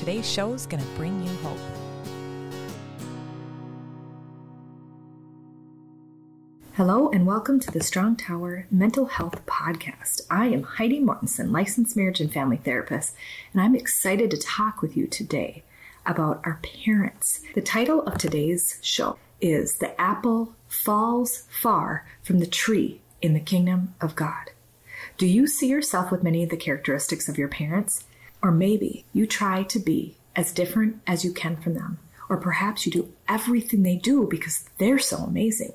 today's show is going to bring you hope. Hello, and welcome to the Strong Tower Mental Health Podcast. I am Heidi Mortenson, licensed marriage and family therapist, and I'm excited to talk with you today about our parents. The title of today's show is The Apple Falls Far from the Tree in the Kingdom of God. Do you see yourself with many of the characteristics of your parents? Or maybe you try to be as different as you can from them. Or perhaps you do everything they do because they're so amazing.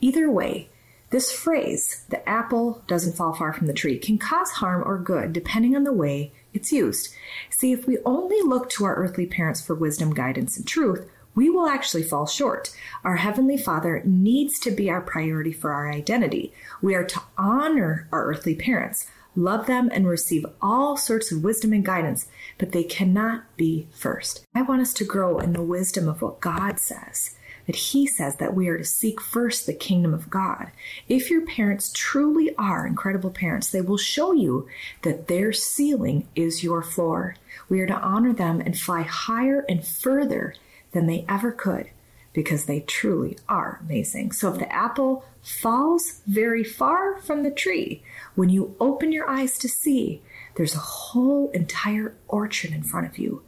Either way, this phrase, the apple doesn't fall far from the tree, can cause harm or good depending on the way it's used. See, if we only look to our earthly parents for wisdom, guidance, and truth, we will actually fall short. Our Heavenly Father needs to be our priority for our identity. We are to honor our earthly parents, love them, and receive all sorts of wisdom and guidance, but they cannot be first. I want us to grow in the wisdom of what God says. That he says that we are to seek first the kingdom of God. If your parents truly are incredible parents, they will show you that their ceiling is your floor. We are to honor them and fly higher and further than they ever could because they truly are amazing. So if the apple falls very far from the tree, when you open your eyes to see, there's a whole entire orchard in front of you,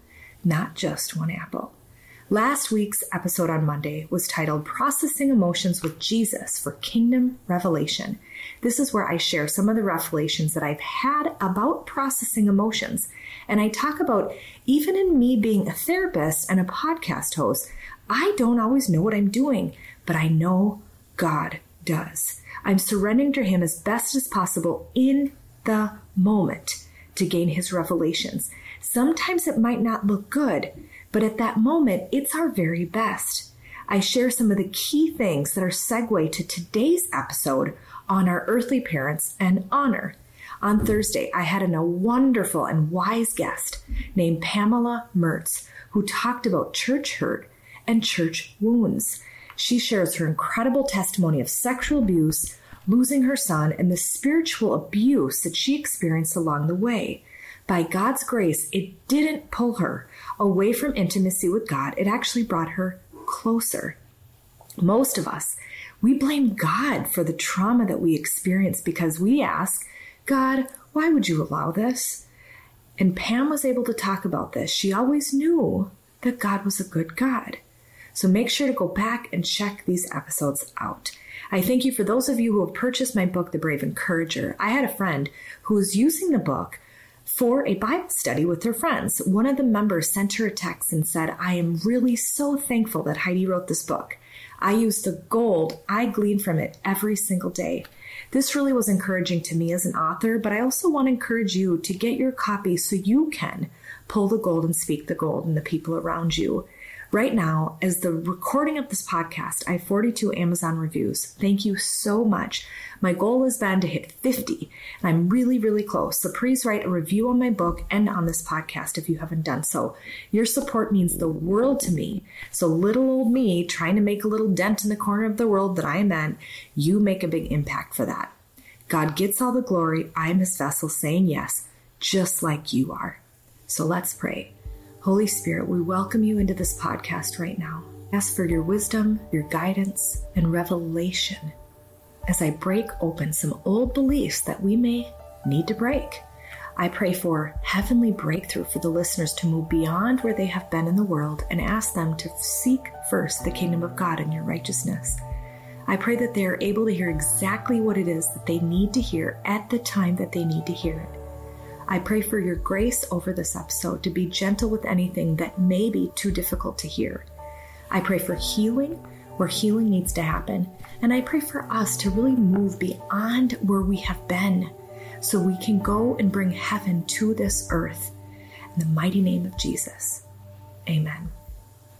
not just one apple. Last week's episode on Monday was titled Processing Emotions with Jesus for Kingdom Revelation. This is where I share some of the revelations that I've had about processing emotions. And I talk about even in me being a therapist and a podcast host, I don't always know what I'm doing, but I know God does. I'm surrendering to Him as best as possible in the moment to gain His revelations. Sometimes it might not look good, but at that moment, it's our very best. I share some of the key things that are segue to today's episode on our earthly parents and honor. On Thursday, I had a wonderful and wise guest named Pamela Mertz who talked about church hurt and church wounds. She shares her incredible testimony of sexual abuse, losing her son, and the spiritual abuse that she experienced along the way. By God's grace, it didn't pull her away from intimacy with God, it actually brought her closer. Most of us, we blame God for the trauma that we experience because we ask, God, why would you allow this? And Pam was able to talk about this. She always knew that God was a good God. So make sure to go back and check these episodes out. I thank you for those of you who have purchased my book, The Brave Encourager. I had a friend who was using the book for a Bible study with her friends. One of the members sent her a text and said, I am really so thankful that Heidi wrote this book. I use the gold I glean from it every single day. This really was encouraging to me as an author, but I also want to encourage you to get your copy so you can pull the gold and speak the gold in the people around you. Right now, as the recording of this podcast, I have 42 Amazon reviews. Thank you so much. My goal has been to hit 50, and I'm really, really close. So please write a review on my book and on this podcast if you haven't done so. Your support means the world to me. So, little old me trying to make a little dent in the corner of the world that I am in, you make a big impact for that. God gets all the glory. I am his vessel saying yes, just like you are. So let's pray. Holy Spirit, we welcome you into this podcast right now. Ask for your wisdom, your guidance, and revelation as I break open some old beliefs that we may need to break. I pray for heavenly breakthrough for the listeners to move beyond where they have been in the world and ask them to seek first the kingdom of God and your righteousness. I pray that they are able to hear exactly what it is that they need to hear at the time that they need to hear it. I pray for your grace over this episode to be gentle with anything that may be too difficult to hear. I pray for healing where healing needs to happen. And I pray for us to really move beyond where we have been so we can go and bring heaven to this earth. In the mighty name of Jesus. Amen.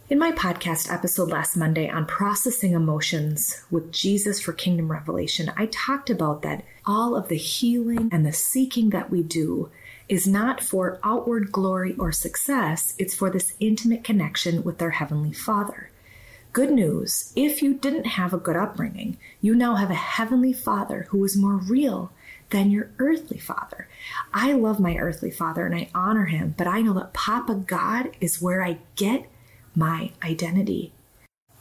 In my podcast episode last Monday on processing emotions with Jesus for kingdom revelation, I talked about that all of the healing and the seeking that we do is not for outward glory or success, it's for this intimate connection with their Heavenly Father. Good news if you didn't have a good upbringing, you now have a Heavenly Father who is more real than your earthly father. I love my earthly father and I honor him, but I know that Papa God is where I get my identity.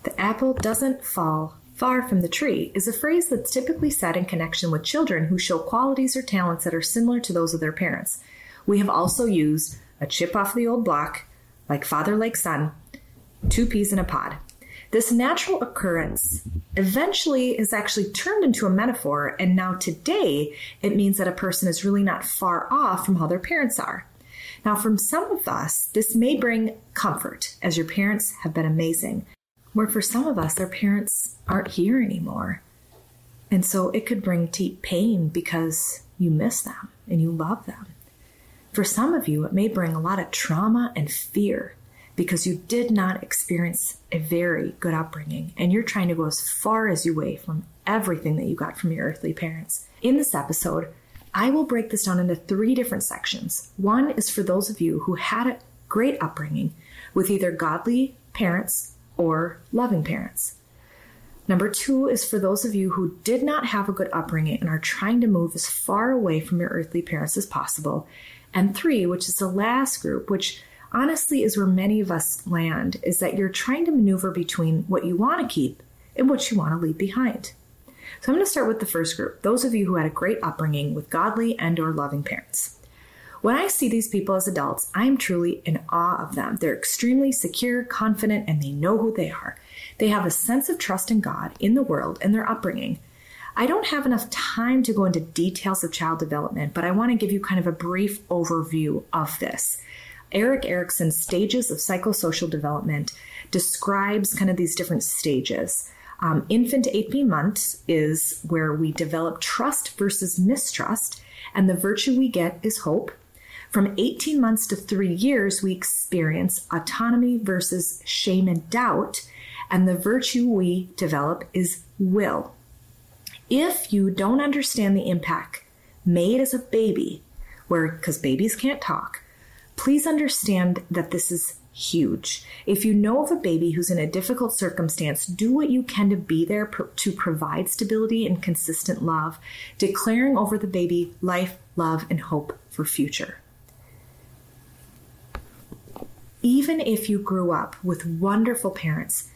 The apple doesn't fall far from the tree is a phrase that's typically said in connection with children who show qualities or talents that are similar to those of their parents. We have also used a chip off the old block, like father like son, two peas in a pod. This natural occurrence eventually is actually turned into a metaphor, and now today it means that a person is really not far off from how their parents are. Now, from some of us, this may bring comfort, as your parents have been amazing, where for some of us, their parents aren't here anymore. And so it could bring deep pain because you miss them and you love them. For some of you, it may bring a lot of trauma and fear because you did not experience a very good upbringing and you're trying to go as far as you way from everything that you got from your earthly parents. In this episode, I will break this down into three different sections. One is for those of you who had a great upbringing with either godly parents or loving parents. Number two is for those of you who did not have a good upbringing and are trying to move as far away from your earthly parents as possible. And three, which is the last group, which honestly is where many of us land, is that you're trying to maneuver between what you want to keep and what you want to leave behind. So I'm going to start with the first group, those of you who had a great upbringing with godly and or loving parents. When I see these people as adults, I am truly in awe of them. They're extremely secure, confident, and they know who they are. They have a sense of trust in God, in the world, and their upbringing. I don't have enough time to go into details of child development, but I want to give you kind of a brief overview of this. Erik Erikson's Stages of Psychosocial Development describes kind of these different stages. Um, infant to 18 months is where we develop trust versus mistrust, and the virtue we get is hope. From 18 months to three years, we experience autonomy versus shame and doubt, and the virtue we develop is will. If you don't understand the impact made as a baby, where because babies can't talk, please understand that this is huge. If you know of a baby who's in a difficult circumstance, do what you can to be there to provide stability and consistent love, declaring over the baby life, love, and hope for future. Even if you grew up with wonderful parents,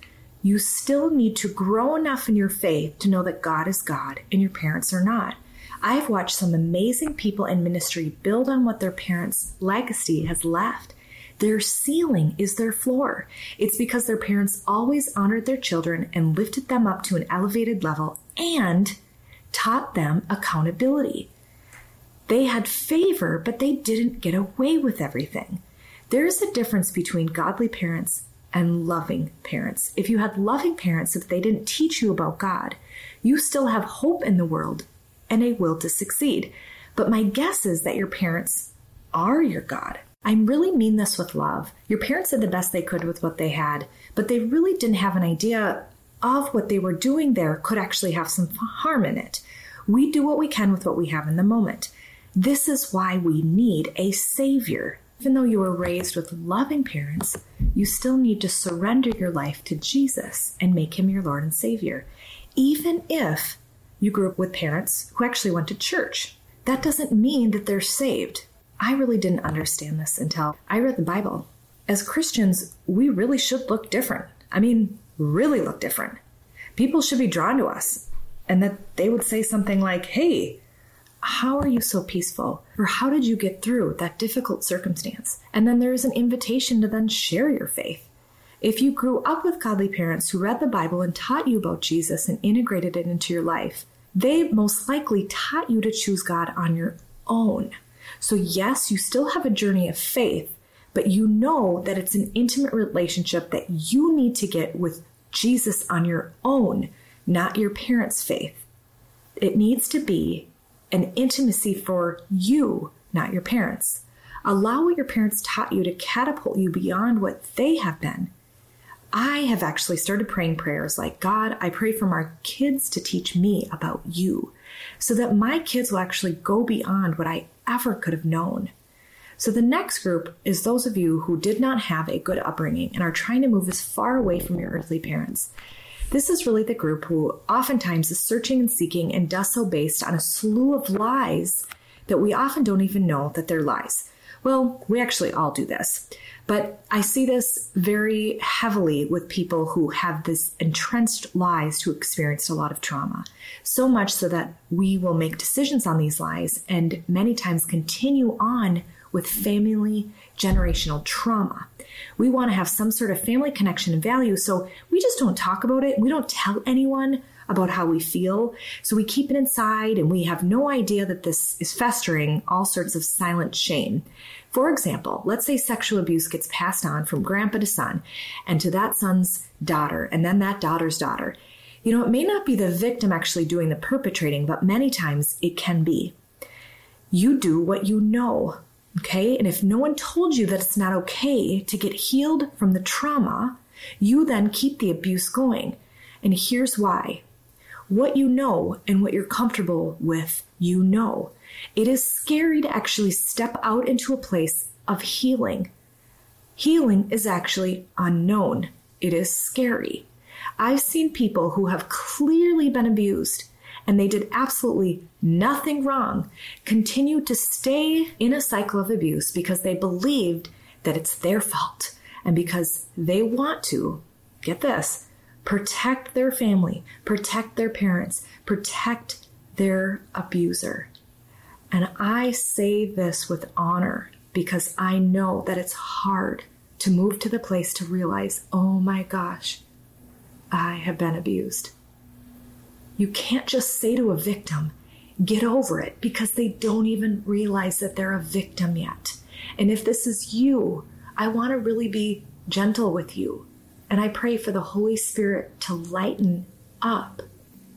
you still need to grow enough in your faith to know that God is God and your parents are not. I've watched some amazing people in ministry build on what their parents' legacy has left their ceiling is their floor. It's because their parents always honored their children and lifted them up to an elevated level and taught them accountability. They had favor, but they didn't get away with everything. There's a difference between godly parents and loving parents. If you had loving parents, if they didn't teach you about God, you still have hope in the world and a will to succeed. But my guess is that your parents are your God. I really mean this with love. Your parents did the best they could with what they had, but they really didn't have an idea of what they were doing there could actually have some harm in it. We do what we can with what we have in the moment. This is why we need a savior. Even though you were raised with loving parents, you still need to surrender your life to Jesus and make him your Lord and Savior. Even if you grew up with parents who actually went to church, that doesn't mean that they're saved. I really didn't understand this until I read the Bible. As Christians, we really should look different. I mean, really look different. People should be drawn to us and that they would say something like, Hey, how are you so peaceful? Or how did you get through that difficult circumstance? And then there is an invitation to then share your faith. If you grew up with godly parents who read the Bible and taught you about Jesus and integrated it into your life, they most likely taught you to choose God on your own. So, yes, you still have a journey of faith, but you know that it's an intimate relationship that you need to get with Jesus on your own, not your parents' faith. It needs to be an intimacy for you, not your parents. Allow what your parents taught you to catapult you beyond what they have been. I have actually started praying prayers like, God, I pray for my kids to teach me about you so that my kids will actually go beyond what I ever could have known. So the next group is those of you who did not have a good upbringing and are trying to move as far away from your earthly parents. This is really the group who oftentimes is searching and seeking and does so based on a slew of lies that we often don't even know that they're lies. Well, we actually all do this. But I see this very heavily with people who have this entrenched lies who experienced a lot of trauma. So much so that we will make decisions on these lies and many times continue on with family generational trauma. We want to have some sort of family connection and value, so we just don't talk about it. We don't tell anyone about how we feel. So we keep it inside and we have no idea that this is festering all sorts of silent shame. For example, let's say sexual abuse gets passed on from grandpa to son and to that son's daughter and then that daughter's daughter. You know, it may not be the victim actually doing the perpetrating, but many times it can be. You do what you know. Okay. And if no one told you that it's not okay to get healed from the trauma, you then keep the abuse going. And here's why what you know and what you're comfortable with, you know. It is scary to actually step out into a place of healing. Healing is actually unknown, it is scary. I've seen people who have clearly been abused and they did absolutely nothing wrong, continued to stay in a cycle of abuse because they believed that it's their fault and because they want to, get this, protect their family, protect their parents, protect their abuser. And I say this with honor because I know that it's hard to move to the place to realize, oh my gosh, I have been abused. You can't just say to a victim, get over it, because they don't even realize that they're a victim yet. And if this is you, I want to really be gentle with you. And I pray for the Holy Spirit to lighten up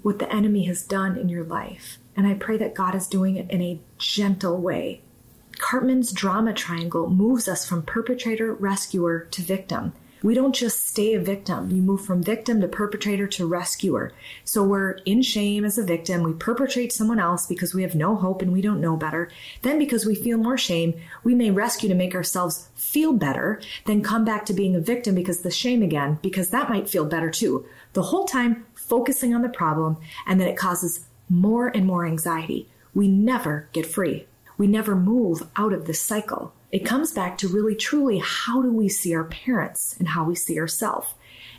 what the enemy has done in your life. And I pray that God is doing it in a gentle way. Karpman's drama triangle moves us from perpetrator, rescuer to victim. We don't just stay a victim. You move from victim to perpetrator to rescuer. So we're in shame as a victim. We perpetrate someone else because we have no hope and we don't know better. Then, because we feel more shame, we may rescue to make ourselves feel better, then come back to being a victim because the shame again, because that might feel better too. The whole time focusing on the problem, and then it causes more and more anxiety. We never get free. We never move out of this cycle. It comes back to really truly how do we see our parents and how we see ourselves.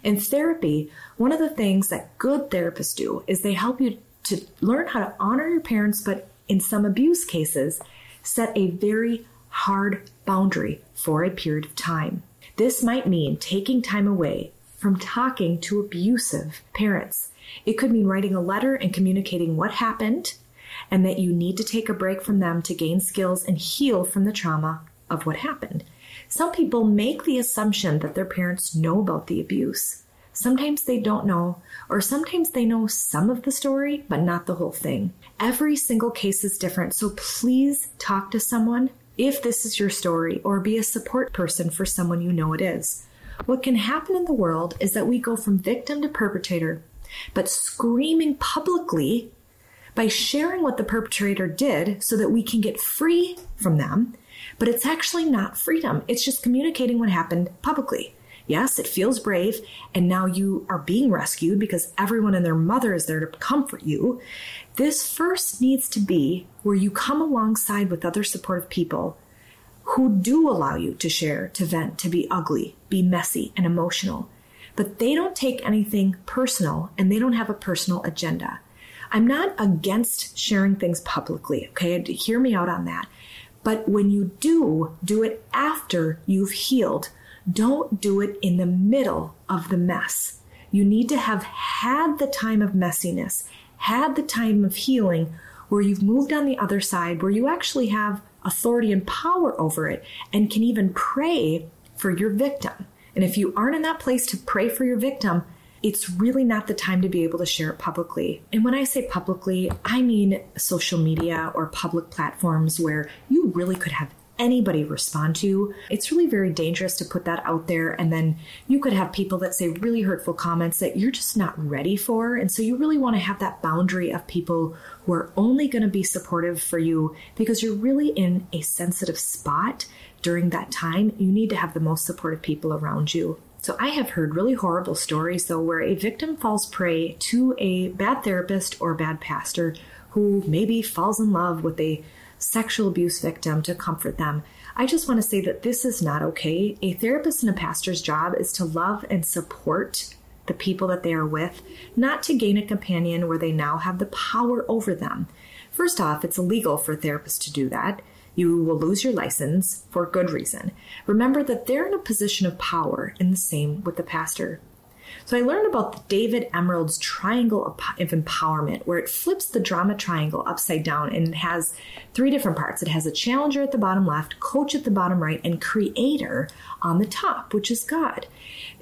In therapy, one of the things that good therapists do is they help you to learn how to honor your parents, but in some abuse cases, set a very hard boundary for a period of time. This might mean taking time away from talking to abusive parents. It could mean writing a letter and communicating what happened and that you need to take a break from them to gain skills and heal from the trauma of what happened. Some people make the assumption that their parents know about the abuse. Sometimes they don't know, or sometimes they know some of the story, but not the whole thing. Every single case is different, so please talk to someone if this is your story, or be a support person for someone you know it is. What can happen in the world is that we go from victim to perpetrator, but screaming publicly by sharing what the perpetrator did so that we can get free from them. But it's actually not freedom, it's just communicating what happened publicly. Yes, it feels brave, and now you are being rescued because everyone and their mother is there to comfort you. This first needs to be where you come alongside with other supportive people who do allow you to share, to vent, to be ugly, be messy, and emotional. But they don't take anything personal and they don't have a personal agenda. I'm not against sharing things publicly, okay? Hear me out on that. But when you do, do it after you've healed. Don't do it in the middle of the mess. You need to have had the time of messiness, had the time of healing where you've moved on the other side, where you actually have authority and power over it and can even pray for your victim. And if you aren't in that place to pray for your victim, it's really not the time to be able to share it publicly. And when I say publicly, I mean social media or public platforms where you really could have anybody respond to you. It's really very dangerous to put that out there. And then you could have people that say really hurtful comments that you're just not ready for. And so you really want to have that boundary of people who are only going to be supportive for you because you're really in a sensitive spot during that time. You need to have the most supportive people around you. So I have heard really horrible stories though where a victim falls prey to a bad therapist or bad pastor who maybe falls in love with a sexual abuse victim to comfort them. I just want to say that this is not okay. A therapist and a pastor's job is to love and support the people that they are with, not to gain a companion where they now have the power over them. First off, it's illegal for a therapist to do that. You will lose your license for good reason. Remember that they're in a position of power, and the same with the pastor. So I learned about the David Emerald's triangle of empowerment, where it flips the drama triangle upside down and it has three different parts. It has a challenger at the bottom left, coach at the bottom right, and creator on the top, which is God.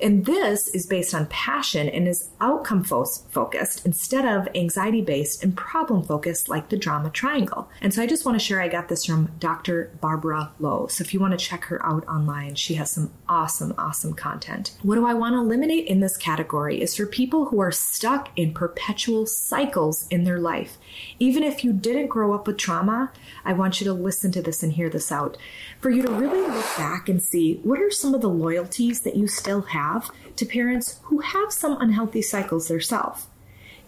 And this is based on passion and is outcome fo- focused instead of anxiety based and problem focused like the drama triangle. And so I just want to share I got this from Dr. Barbara Lowe. So if you want to check her out online, she has some awesome, awesome content. What do I want to eliminate in this category is for people who are stuck in perpetual cycles in their life. Even if you didn't grow up with trauma, I want you to listen to this and hear this out. For you to really look back and see what are some of the loyalties that you still have to parents who have some unhealthy cycles themselves.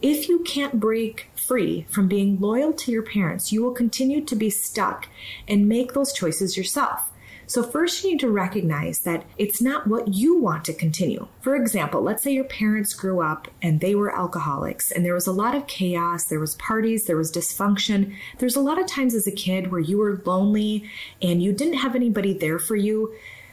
If you can't break free from being loyal to your parents, you will continue to be stuck and make those choices yourself. So, first, you need to recognize that it's not what you want to continue. For example, let's say your parents grew up and they were alcoholics and there was a lot of chaos, there was parties, there was dysfunction. There's a lot of times as a kid where you were lonely and you didn't have anybody there for you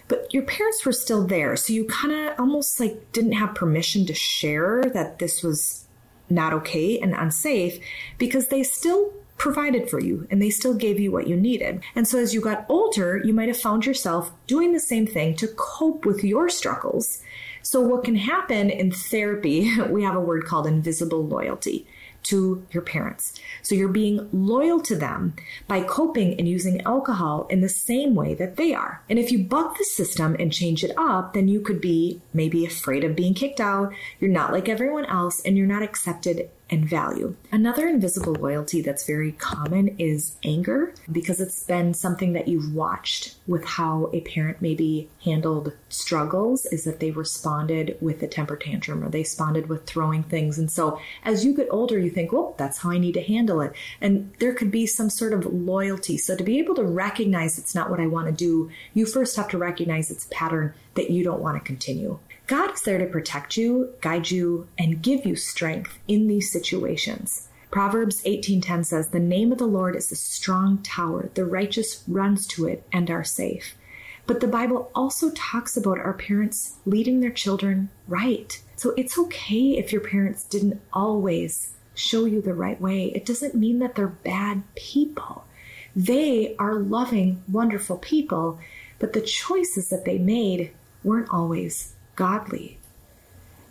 but your parents were still there so you kind of almost like didn't have permission to share that this was not okay and unsafe because they still provided for you and they still gave you what you needed. And so as you got older, you might have found yourself doing the same thing to cope with your struggles. So, what can happen in therapy, we have a word called invisible loyalty to your parents. So you're being loyal to them by coping and using alcohol in the same way that they are. And if you buck the system and change it up, then you could be maybe afraid of being kicked out. You're not like everyone else and you're not accepted and value. Another invisible loyalty that's very common is anger because it's been something that you've watched with how a parent maybe handled struggles is that they responded with a temper tantrum or they responded with throwing things. And so as you get older, you think, well, that's how I need to handle it. And there could be some sort of loyalty. So to be able to recognize it's not what I want to do, you first have to recognize it's a pattern that you don't want to continue. God is there to protect you, guide you, and give you strength in these situations. Proverbs 18:10 says, "The name of the Lord is a strong tower; the righteous runs to it and are safe." But the Bible also talks about our parents leading their children right. So it's okay if your parents didn't always show you the right way. It doesn't mean that they're bad people. They are loving, wonderful people, but the choices that they made weren't always godly.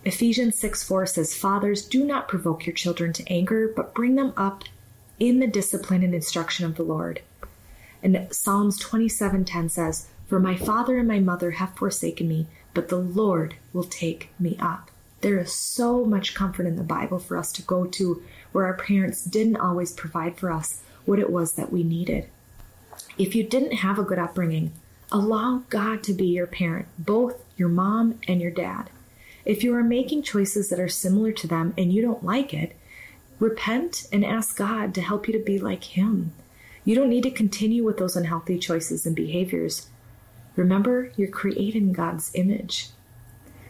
Ephesians 6 4 says, Fathers, do not provoke your children to anger, but bring them up in the discipline and instruction of the Lord. And Psalms 27:10 says, For my father and my mother have forsaken me, but the Lord will take me up. There is so much comfort in the Bible for us to go to where our parents didn't always provide for us what it was that we needed. If you didn't have a good upbringing, allow God to be your parent, both your mom and your dad. If you are making choices that are similar to them and you don't like it, repent and ask God to help you to be like Him. You don't need to continue with those unhealthy choices and behaviors. Remember, you're created in God's image.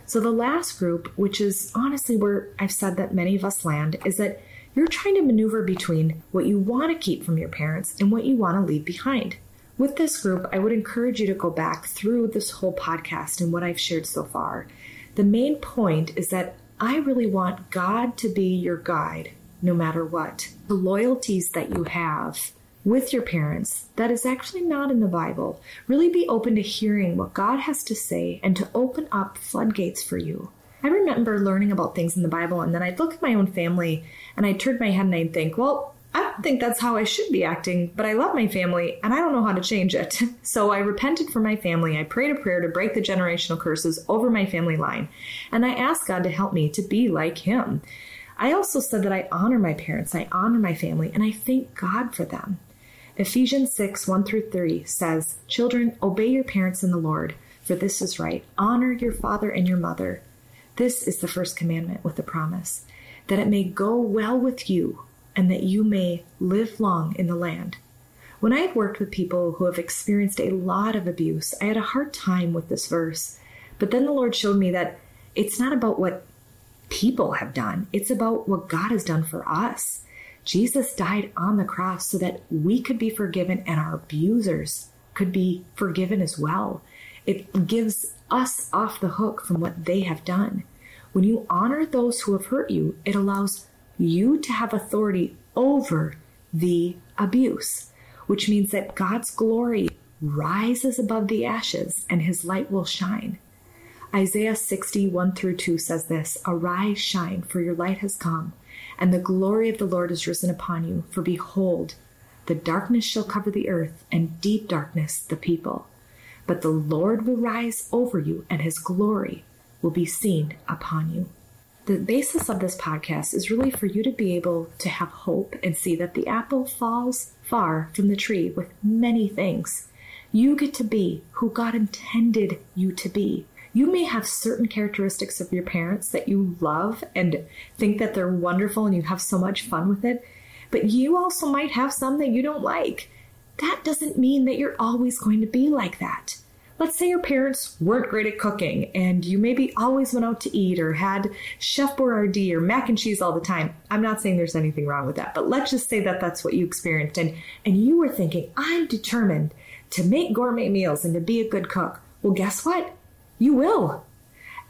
So, the last group, which is honestly where I've said that many of us land, is that you're trying to maneuver between what you want to keep from your parents and what you want to leave behind. With this group, I would encourage you to go back through this whole podcast and what I've shared so far. The main point is that I really want God to be your guide no matter what. The loyalties that you have with your parents that is actually not in the Bible. Really be open to hearing what God has to say and to open up floodgates for you. I remember learning about things in the Bible and then I'd look at my own family and I'd turn my head and I'd think, well, I don't think that's how I should be acting, but I love my family and I don't know how to change it. So I repented for my family. I prayed a prayer to break the generational curses over my family line, and I asked God to help me to be like Him. I also said that I honor my parents, I honor my family, and I thank God for them. Ephesians 6 1 through 3 says, Children, obey your parents in the Lord, for this is right. Honor your father and your mother. This is the first commandment with the promise that it may go well with you and that you may live long in the land. When I have worked with people who have experienced a lot of abuse, I had a hard time with this verse. But then the Lord showed me that it's not about what people have done, it's about what God has done for us. Jesus died on the cross so that we could be forgiven and our abusers could be forgiven as well. It gives us off the hook from what they have done. When you honor those who have hurt you, it allows you to have authority over the abuse, which means that God's glory rises above the ashes and his light will shine. Isaiah 61 through 2 says this Arise, shine, for your light has come and the glory of the Lord is risen upon you. For behold, the darkness shall cover the earth, and deep darkness the people. But the Lord will rise over you, and his glory will be seen upon you. The basis of this podcast is really for you to be able to have hope and see that the apple falls far from the tree with many things. You get to be who God intended you to be. You may have certain characteristics of your parents that you love and think that they're wonderful and you have so much fun with it, but you also might have some that you don't like. That doesn't mean that you're always going to be like that. Let's say your parents weren't great at cooking and you maybe always went out to eat or had Chef Boyardee or mac and cheese all the time. I'm not saying there's anything wrong with that, but let's just say that that's what you experienced and, and you were thinking, I'm determined to make gourmet meals and to be a good cook. Well, guess what? You will.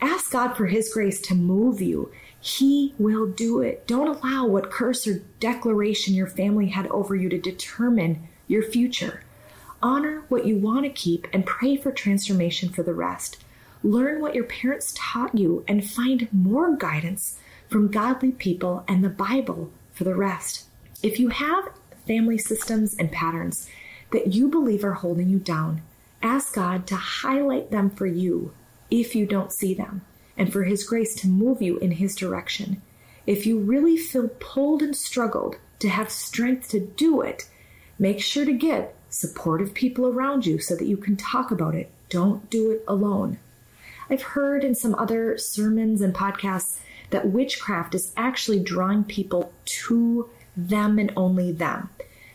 Ask God for His grace to move you. He will do it. Don't allow what curse or declaration your family had over you to determine your future. Honor what you want to keep and pray for transformation for the rest. Learn what your parents taught you and find more guidance from godly people and the Bible for the rest. If you have family systems and patterns that you believe are holding you down, Ask God to highlight them for you if you don't see them, and for His grace to move you in His direction. If you really feel pulled and struggled to have strength to do it, make sure to get supportive people around you so that you can talk about it. Don't do it alone. I've heard in some other sermons and podcasts that witchcraft is actually drawing people to them and only them.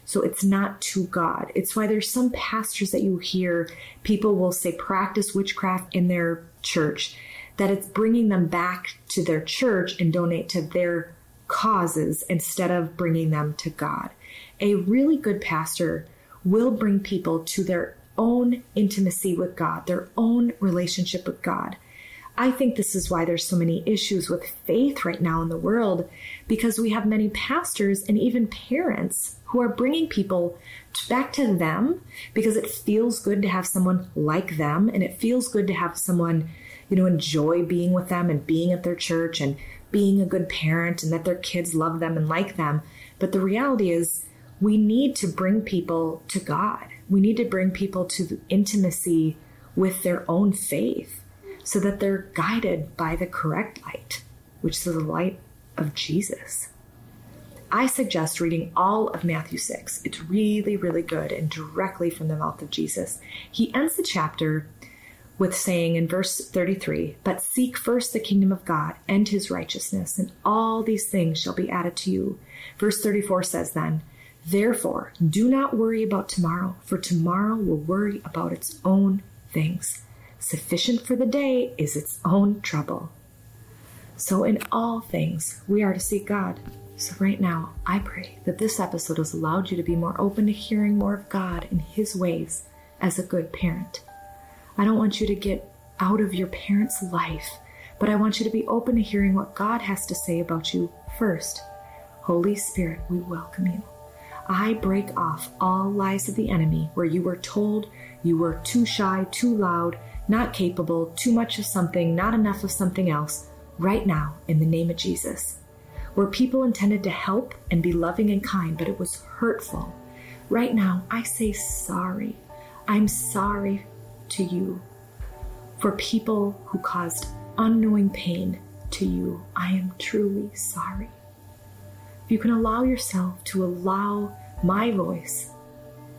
So it's not to God. It's why there's some pastors that you hear people will say practice witchcraft in their church, that it's bringing them back to their church and donate to their causes instead of bringing them to God. A really good pastor will bring people to their own intimacy with God, their own relationship with God. I think this is why there's so many issues with faith right now in the world because we have many pastors and even parents who are bringing people back to them because it feels good to have someone like them and it feels good to have someone, you know, enjoy being with them and being at their church and being a good parent and that their kids love them and like them. But the reality is, we need to bring people to God. We need to bring people to intimacy with their own faith so that they're guided by the correct light, which is the light of Jesus. I suggest reading all of Matthew 6. It's really, really good and directly from the mouth of Jesus. He ends the chapter with saying in verse 33 But seek first the kingdom of God and his righteousness, and all these things shall be added to you. Verse 34 says then, Therefore, do not worry about tomorrow, for tomorrow will worry about its own things. Sufficient for the day is its own trouble. So, in all things, we are to seek God. So, right now, I pray that this episode has allowed you to be more open to hearing more of God and His ways as a good parent. I don't want you to get out of your parent's life, but I want you to be open to hearing what God has to say about you first. Holy Spirit, we welcome you. I break off all lies of the enemy where you were told you were too shy, too loud, not capable, too much of something, not enough of something else, right now, in the name of Jesus where people intended to help and be loving and kind, but it was hurtful. Right now, I say sorry. I'm sorry to you for people who caused unknowing pain to you. I am truly sorry. You can allow yourself to allow my voice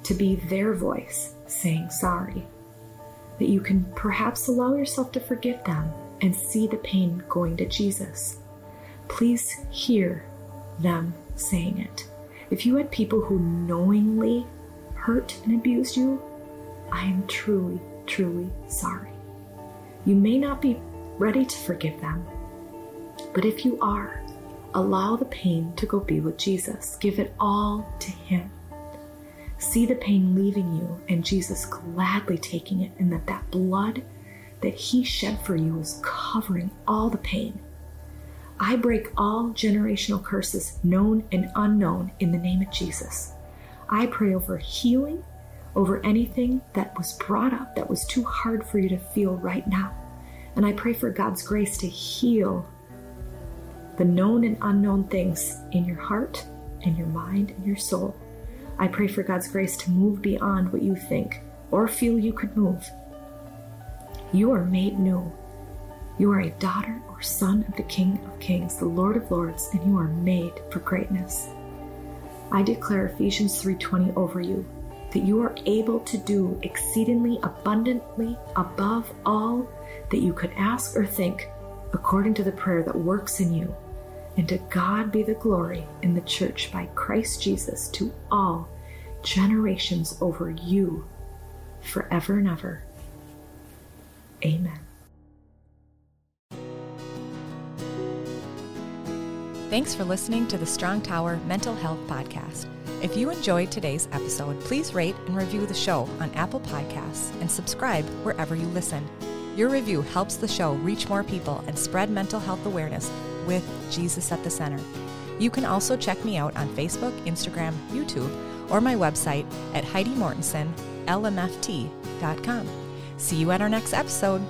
to be their voice saying sorry, that you can perhaps allow yourself to forgive them and see the pain going to Jesus. Please hear them saying it. If you had people who knowingly hurt and abused you, I am truly, truly sorry. You may not be ready to forgive them, but if you are, allow the pain to go be with Jesus. Give it all to Him. See the pain leaving you and Jesus gladly taking it, and that that blood that He shed for you is covering all the pain. I break all generational curses, known and unknown, in the name of Jesus. I pray over healing, over anything that was brought up that was too hard for you to feel right now. And I pray for God's grace to heal the known and unknown things in your heart, in your mind, and your soul. I pray for God's grace to move beyond what you think or feel you could move. You are made new. You are a daughter or son of the King of Kings, the Lord of Lords, and you are made for greatness. I declare Ephesians 3:20 over you that you are able to do exceedingly abundantly above all that you could ask or think according to the prayer that works in you. And to God be the glory in the church by Christ Jesus to all generations over you forever and ever. Amen. Thanks for listening to the Strong Tower Mental Health Podcast. If you enjoyed today's episode, please rate and review the show on Apple Podcasts and subscribe wherever you listen. Your review helps the show reach more people and spread mental health awareness with Jesus at the center. You can also check me out on Facebook, Instagram, YouTube, or my website at HeidiMortensonLMFT.com. See you at our next episode.